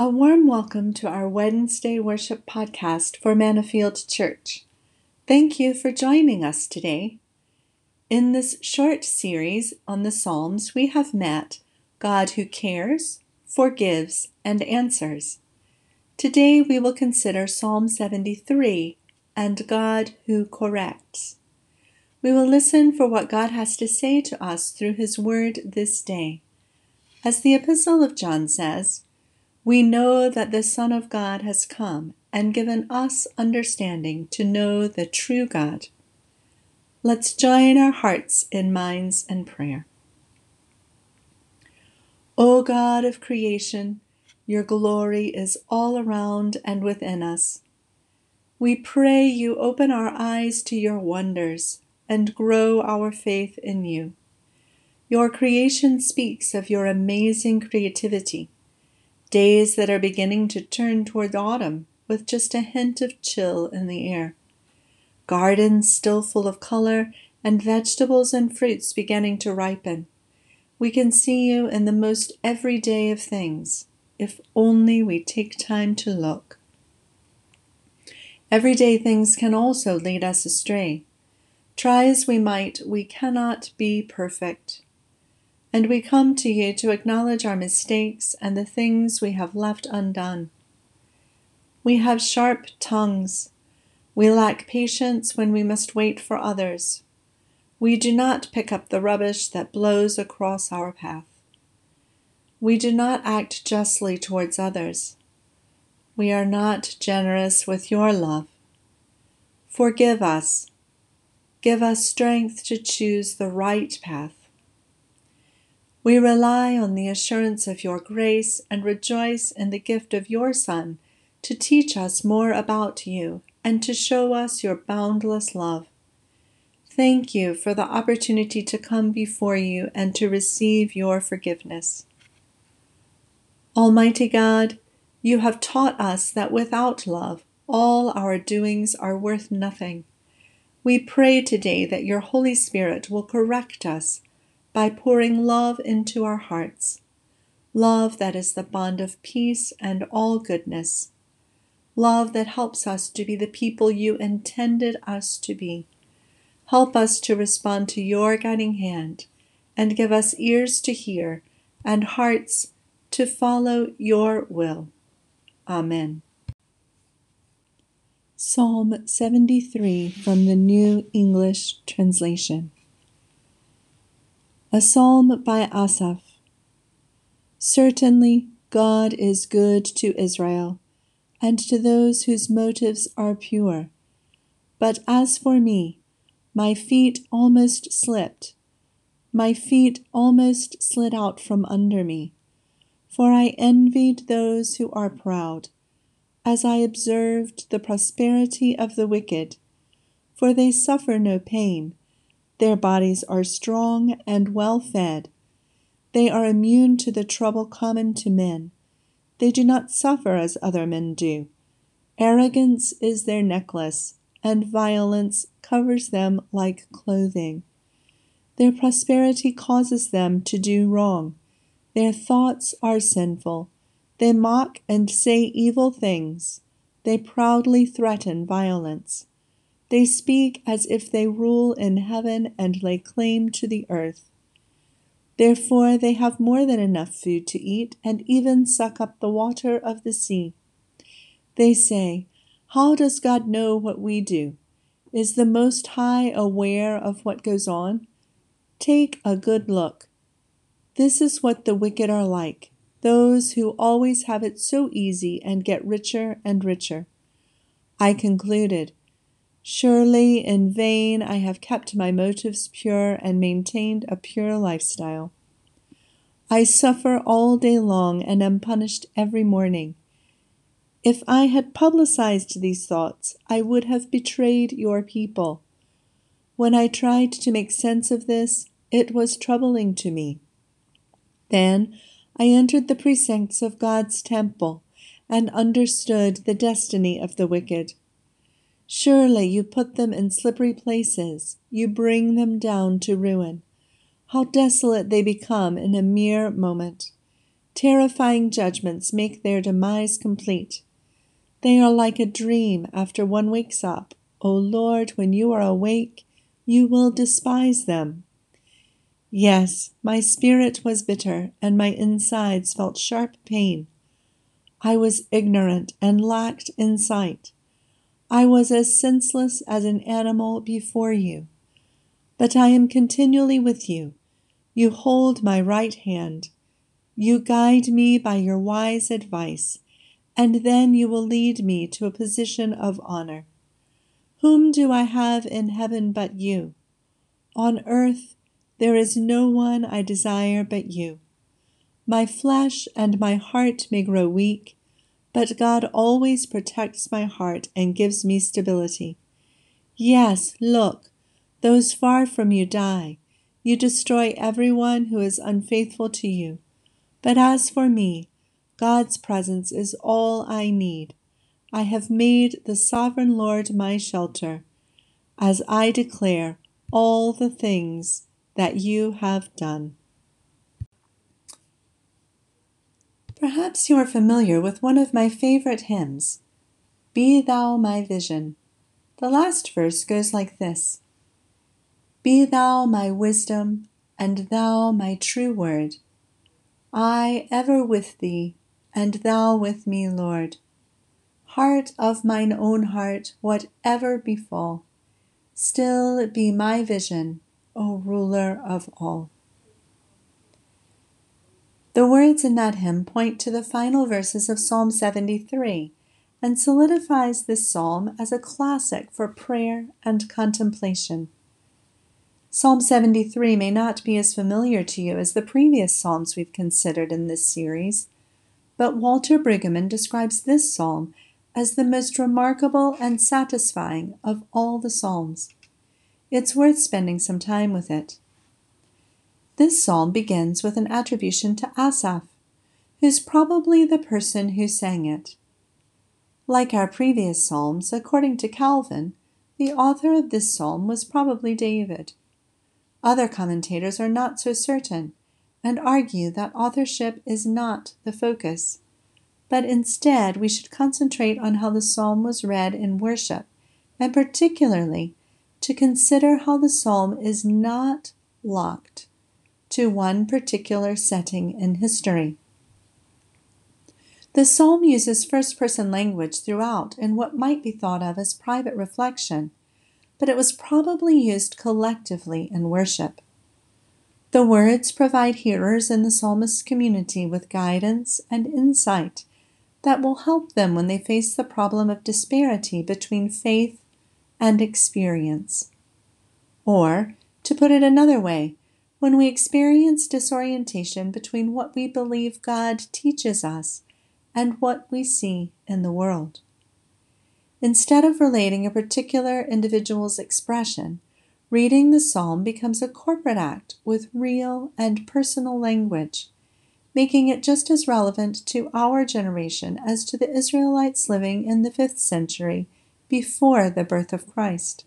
A warm welcome to our Wednesday worship podcast for Manafield Church. Thank you for joining us today. In this short series on the Psalms, we have met God who cares, forgives, and answers. Today we will consider Psalm 73 and God who corrects. We will listen for what God has to say to us through His Word this day. As the Epistle of John says, we know that the Son of God has come and given us understanding to know the true God. Let's join our hearts in minds and prayer. O God of creation, your glory is all around and within us. We pray you open our eyes to your wonders and grow our faith in you. Your creation speaks of your amazing creativity days that are beginning to turn toward autumn with just a hint of chill in the air, gardens still full of color, and vegetables and fruits beginning to ripen. We can see you in the most everyday of things, if only we take time to look. Everyday things can also lead us astray. Try as we might, we cannot be perfect and we come to you to acknowledge our mistakes and the things we have left undone. We have sharp tongues. We lack patience when we must wait for others. We do not pick up the rubbish that blows across our path. We do not act justly towards others. We are not generous with your love. Forgive us. Give us strength to choose the right path. We rely on the assurance of your grace and rejoice in the gift of your Son to teach us more about you and to show us your boundless love. Thank you for the opportunity to come before you and to receive your forgiveness. Almighty God, you have taught us that without love, all our doings are worth nothing. We pray today that your Holy Spirit will correct us by pouring love into our hearts, love that is the bond of peace and all goodness, love that helps us to be the people you intended us to be. Help us to respond to your guiding hand and give us ears to hear and hearts to follow your will. Amen. Psalm 73 from the New English Translation. A psalm by Asaph. Certainly, God is good to Israel, and to those whose motives are pure. But as for me, my feet almost slipped. My feet almost slid out from under me, for I envied those who are proud, as I observed the prosperity of the wicked, for they suffer no pain their bodies are strong and well fed. They are immune to the trouble common to men. They do not suffer as other men do. Arrogance is their necklace, and violence covers them like clothing. Their prosperity causes them to do wrong. Their thoughts are sinful. They mock and say evil things. They proudly threaten violence. They speak as if they rule in heaven and lay claim to the earth. Therefore they have more than enough food to eat and even suck up the water of the sea. They say, How does God know what we do? Is the Most High aware of what goes on? Take a good look. This is what the wicked are like, those who always have it so easy and get richer and richer. I concluded, Surely in vain I have kept my motives pure and maintained a pure lifestyle. I suffer all day long and am punished every morning. If I had publicized these thoughts, I would have betrayed your people. When I tried to make sense of this, it was troubling to me. Then I entered the precincts of God's temple and understood the destiny of the wicked. Surely you put them in slippery places, you bring them down to ruin. How desolate they become in a mere moment. Terrifying judgments make their demise complete. They are like a dream after one wakes up. O Lord, when you are awake, you will despise them. Yes, my spirit was bitter, and my insides felt sharp pain. I was ignorant and lacked insight. I was as senseless as an animal before you. But I am continually with you. You hold my right hand. You guide me by your wise advice, and then you will lead me to a position of honor. Whom do I have in heaven but you? On earth there is no one I desire but you. My flesh and my heart may grow weak, but God always protects my heart and gives me stability. Yes, look, those far from you die. You destroy everyone who is unfaithful to you. But as for me, God's presence is all I need. I have made the sovereign Lord my shelter, as I declare all the things that you have done. Perhaps you are familiar with one of my favorite hymns, Be Thou My Vision. The last verse goes like this Be Thou my wisdom, and Thou my true word. I ever with Thee, and Thou with me, Lord. Heart of mine own heart, whatever befall, still be my vision O ruler of all. The words in that hymn point to the final verses of Psalm 73 and solidifies this psalm as a classic for prayer and contemplation. Psalm 73 may not be as familiar to you as the previous psalms we've considered in this series, but Walter Brueggemann describes this psalm as the most remarkable and satisfying of all the psalms. It's worth spending some time with it. This psalm begins with an attribution to Asaph, who's probably the person who sang it. Like our previous psalms, according to Calvin, the author of this psalm was probably David. Other commentators are not so certain and argue that authorship is not the focus, but instead we should concentrate on how the psalm was read in worship, and particularly to consider how the psalm is not locked to one particular setting in history. The psalm uses first person language throughout in what might be thought of as private reflection, but it was probably used collectively in worship. The words provide hearers in the psalmist's community with guidance and insight that will help them when they face the problem of disparity between faith and experience. Or, to put it another way, when we experience disorientation between what we believe God teaches us and what we see in the world. Instead of relating a particular individual's expression, reading the psalm becomes a corporate act with real and personal language, making it just as relevant to our generation as to the Israelites living in the fifth century before the birth of Christ.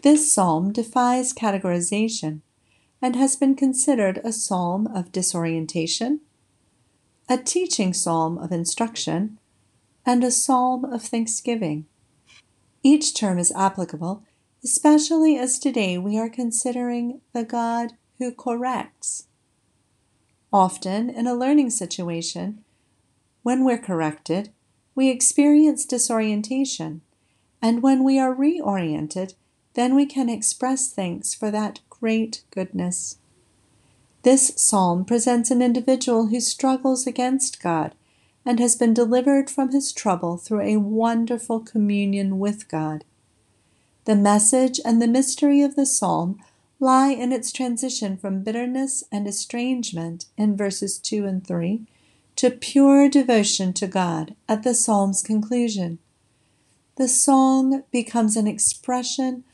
This psalm defies categorization and has been considered a psalm of disorientation, a teaching psalm of instruction, and a psalm of thanksgiving. Each term is applicable, especially as today we are considering the God who corrects. Often, in a learning situation, when we're corrected, we experience disorientation, and when we are reoriented, then we can express thanks for that great goodness. This psalm presents an individual who struggles against God and has been delivered from his trouble through a wonderful communion with God. The message and the mystery of the psalm lie in its transition from bitterness and estrangement in verses 2 and 3 to pure devotion to God at the psalm's conclusion. The song becomes an expression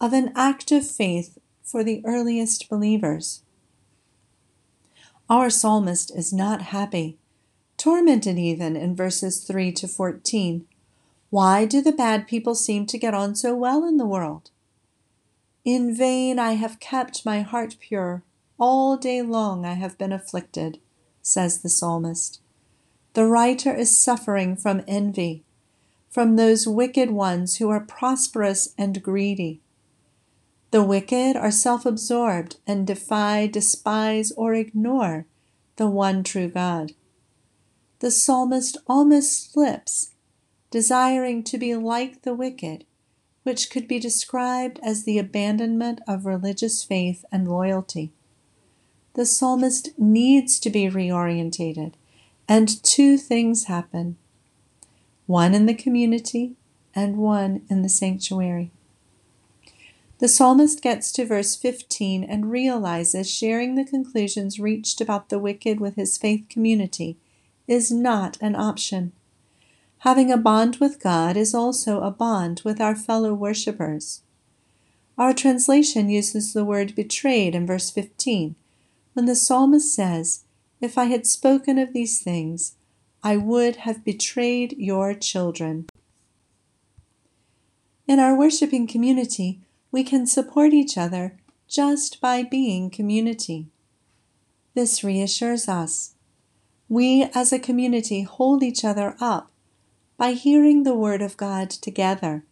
of an act of faith for the earliest believers. Our psalmist is not happy, tormented even in verses 3 to 14. Why do the bad people seem to get on so well in the world? In vain I have kept my heart pure, all day long I have been afflicted. says the psalmist. The writer is suffering from envy, from those wicked ones who are prosperous and greedy. The wicked are self absorbed and defy, despise, or ignore the one true God. The psalmist almost slips, desiring to be like the wicked, which could be described as the abandonment of religious faith and loyalty. The psalmist needs to be reorientated, and two things happen one in the community and one in the sanctuary. The psalmist gets to verse 15 and realizes sharing the conclusions reached about the wicked with his faith community is not an option. Having a bond with God is also a bond with our fellow worshippers. Our translation uses the word betrayed in verse 15, when the psalmist says, If I had spoken of these things, I would have betrayed your children. In our worshiping community, we can support each other just by being community. This reassures us. We as a community hold each other up by hearing the Word of God together.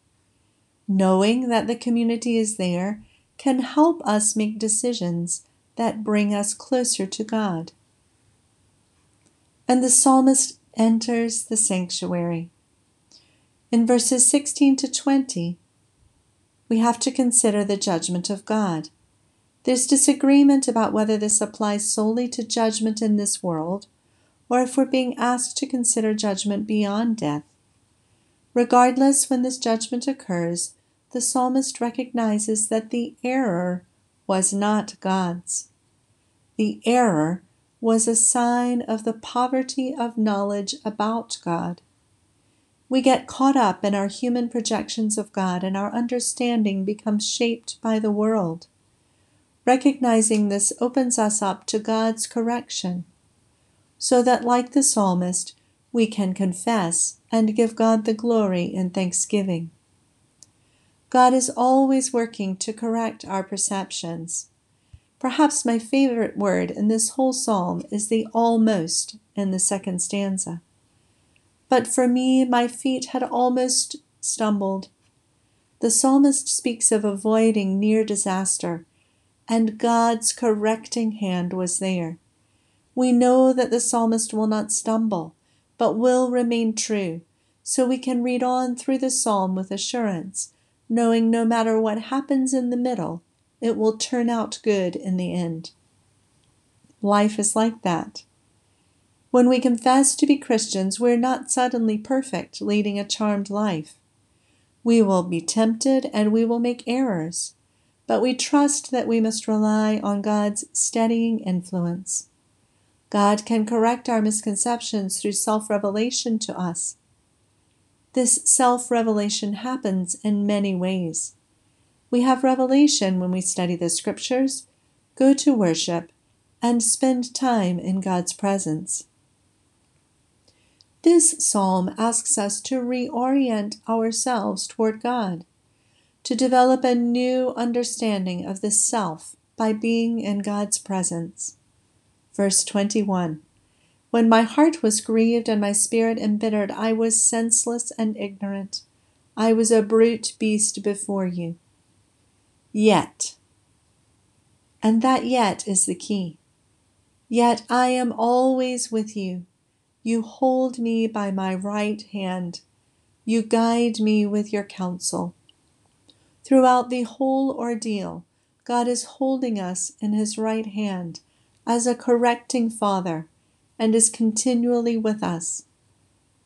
Knowing that the community is there can help us make decisions that bring us closer to God. And the psalmist enters the sanctuary. In verses 16 to 20, we have to consider the judgment of God. There's disagreement about whether this applies solely to judgment in this world or if we're being asked to consider judgment beyond death. Regardless, when this judgment occurs, the psalmist recognizes that the error was not God's. The error was a sign of the poverty of knowledge about God. We get caught up in our human projections of God, and our understanding becomes shaped by the world. Recognizing this opens us up to God's correction, so that, like the psalmist, we can confess and give God the glory in thanksgiving. God is always working to correct our perceptions. Perhaps my favorite word in this whole psalm is the almost in the second stanza. But for me, my feet had almost stumbled. The psalmist speaks of avoiding near disaster, and God's correcting hand was there. We know that the psalmist will not stumble, but will remain true, so we can read on through the psalm with assurance, knowing no matter what happens in the middle, it will turn out good in the end. Life is like that. When we confess to be Christians, we're not suddenly perfect, leading a charmed life. We will be tempted and we will make errors, but we trust that we must rely on God's steadying influence. God can correct our misconceptions through self revelation to us. This self revelation happens in many ways. We have revelation when we study the scriptures, go to worship, and spend time in God's presence. This psalm asks us to reorient ourselves toward God, to develop a new understanding of the self by being in God's presence. Verse 21 When my heart was grieved and my spirit embittered, I was senseless and ignorant. I was a brute beast before you. Yet, and that yet is the key. Yet I am always with you. You hold me by my right hand. You guide me with your counsel. Throughout the whole ordeal, God is holding us in his right hand as a correcting Father and is continually with us.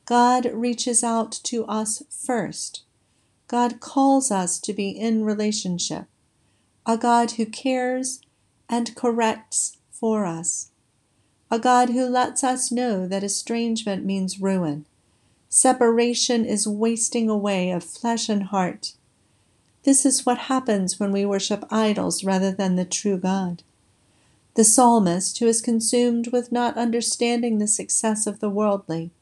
God reaches out to us first. God calls us to be in relationship, a God who cares and corrects for us, a God who lets us know that estrangement means ruin. Separation is wasting away of flesh and heart. This is what happens when we worship idols rather than the true God. The psalmist, who is consumed with not understanding the success of the worldly,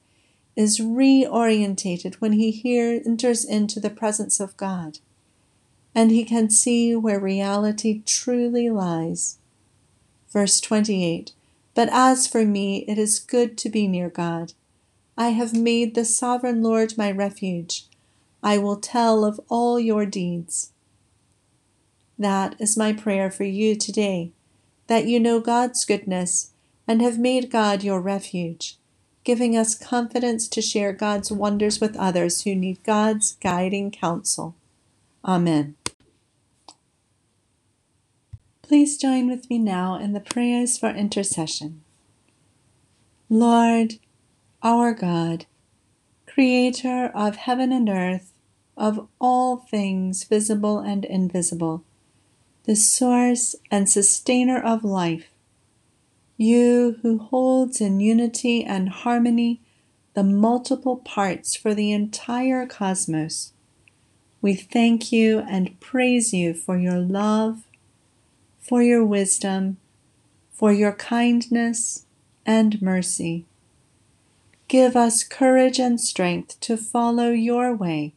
is reorientated when he here enters into the presence of God, and he can see where reality truly lies. Verse 28 But as for me, it is good to be near God. I have made the sovereign Lord my refuge. I will tell of all your deeds. That is my prayer for you today, that you know God's goodness and have made God your refuge, giving us confidence to share God's wonders with others who need God's guiding counsel. Amen. Please join with me now in the prayers for intercession. Lord, our God, Creator of heaven and earth, of all things visible and invisible, the source and sustainer of life, you who holds in unity and harmony the multiple parts for the entire cosmos, we thank you and praise you for your love, for your wisdom, for your kindness and mercy. Give us courage and strength to follow your way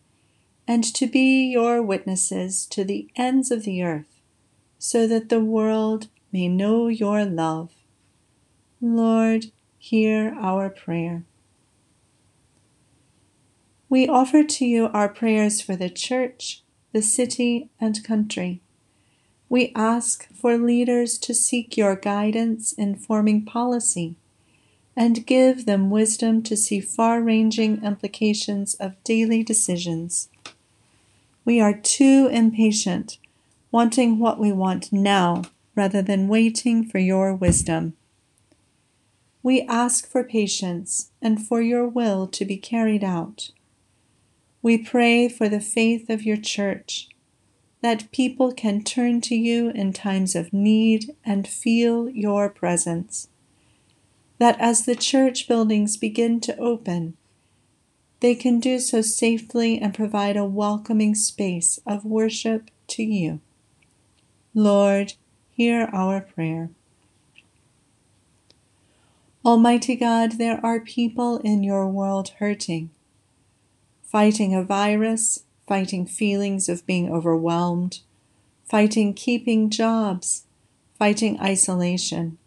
and to be your witnesses to the ends of the earth, so that the world may know your love. Lord, hear our prayer. We offer to you our prayers for the Church, the city, and country. We ask for leaders to seek your guidance in forming policy and give them wisdom to see far ranging implications of daily decisions. We are too impatient, wanting what we want now rather than waiting for your wisdom. We ask for patience and for your will to be carried out. We pray for the faith of your church, that people can turn to you in times of need and feel your presence. That as the church buildings begin to open, they can do so safely and provide a welcoming space of worship to you. Lord, hear our prayer. Almighty God, there are people in your world hurting fighting a virus, fighting feelings of being overwhelmed, fighting keeping jobs, fighting isolation.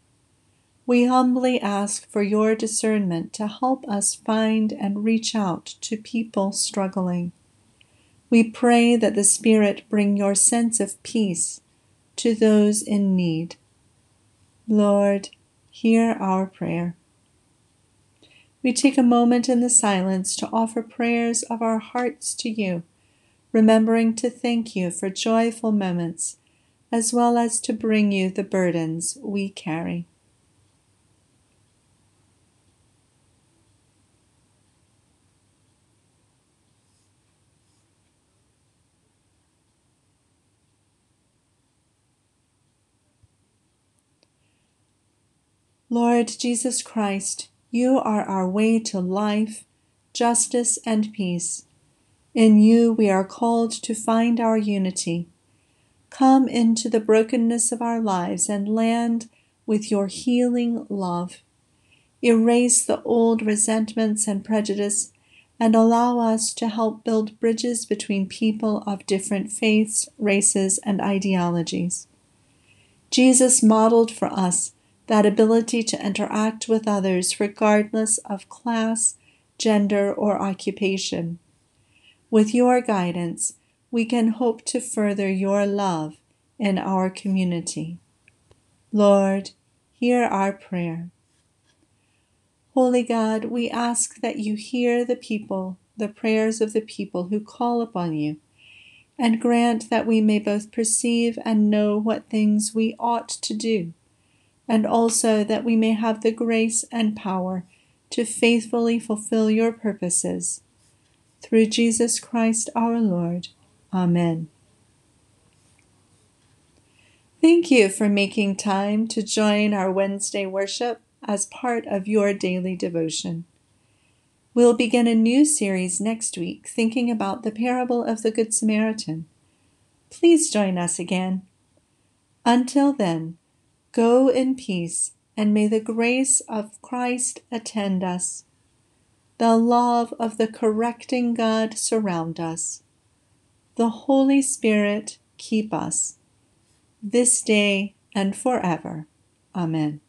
We humbly ask for your discernment to help us find and reach out to people struggling. We pray that the Spirit bring your sense of peace to those in need. Lord, hear our prayer we take a moment in the silence to offer prayers of our hearts to you, remembering to thank you for joyful moments, as well as to bring you the burdens we carry. Lord Jesus Christ, you are our way to life, justice, and peace. In you we are called to find our unity. Come into the brokenness of our lives and land with your healing love. Erase the old resentments and prejudice and allow us to help build bridges between people of different faiths, races, and ideologies. Jesus modeled for us that ability to interact with others regardless of class, gender, or occupation. With your guidance, we can hope to further your love in our community. Lord, hear our prayer. Holy God, we ask that you hear the people, the prayers of the people who call upon you, and grant that we may both perceive and know what things we ought to do and also that we may have the grace and power to faithfully fulfill your purposes. Through Jesus Christ our Lord. Amen. Thank you for making time to join our Wednesday worship as part of your daily devotion. We'll begin a new series next week thinking about the parable of the Good Samaritan. Please join us again. Until then, Go in peace, and may the grace of Christ attend us. The love of the correcting God surround us. The Holy Spirit keep us, this day and forever. Amen.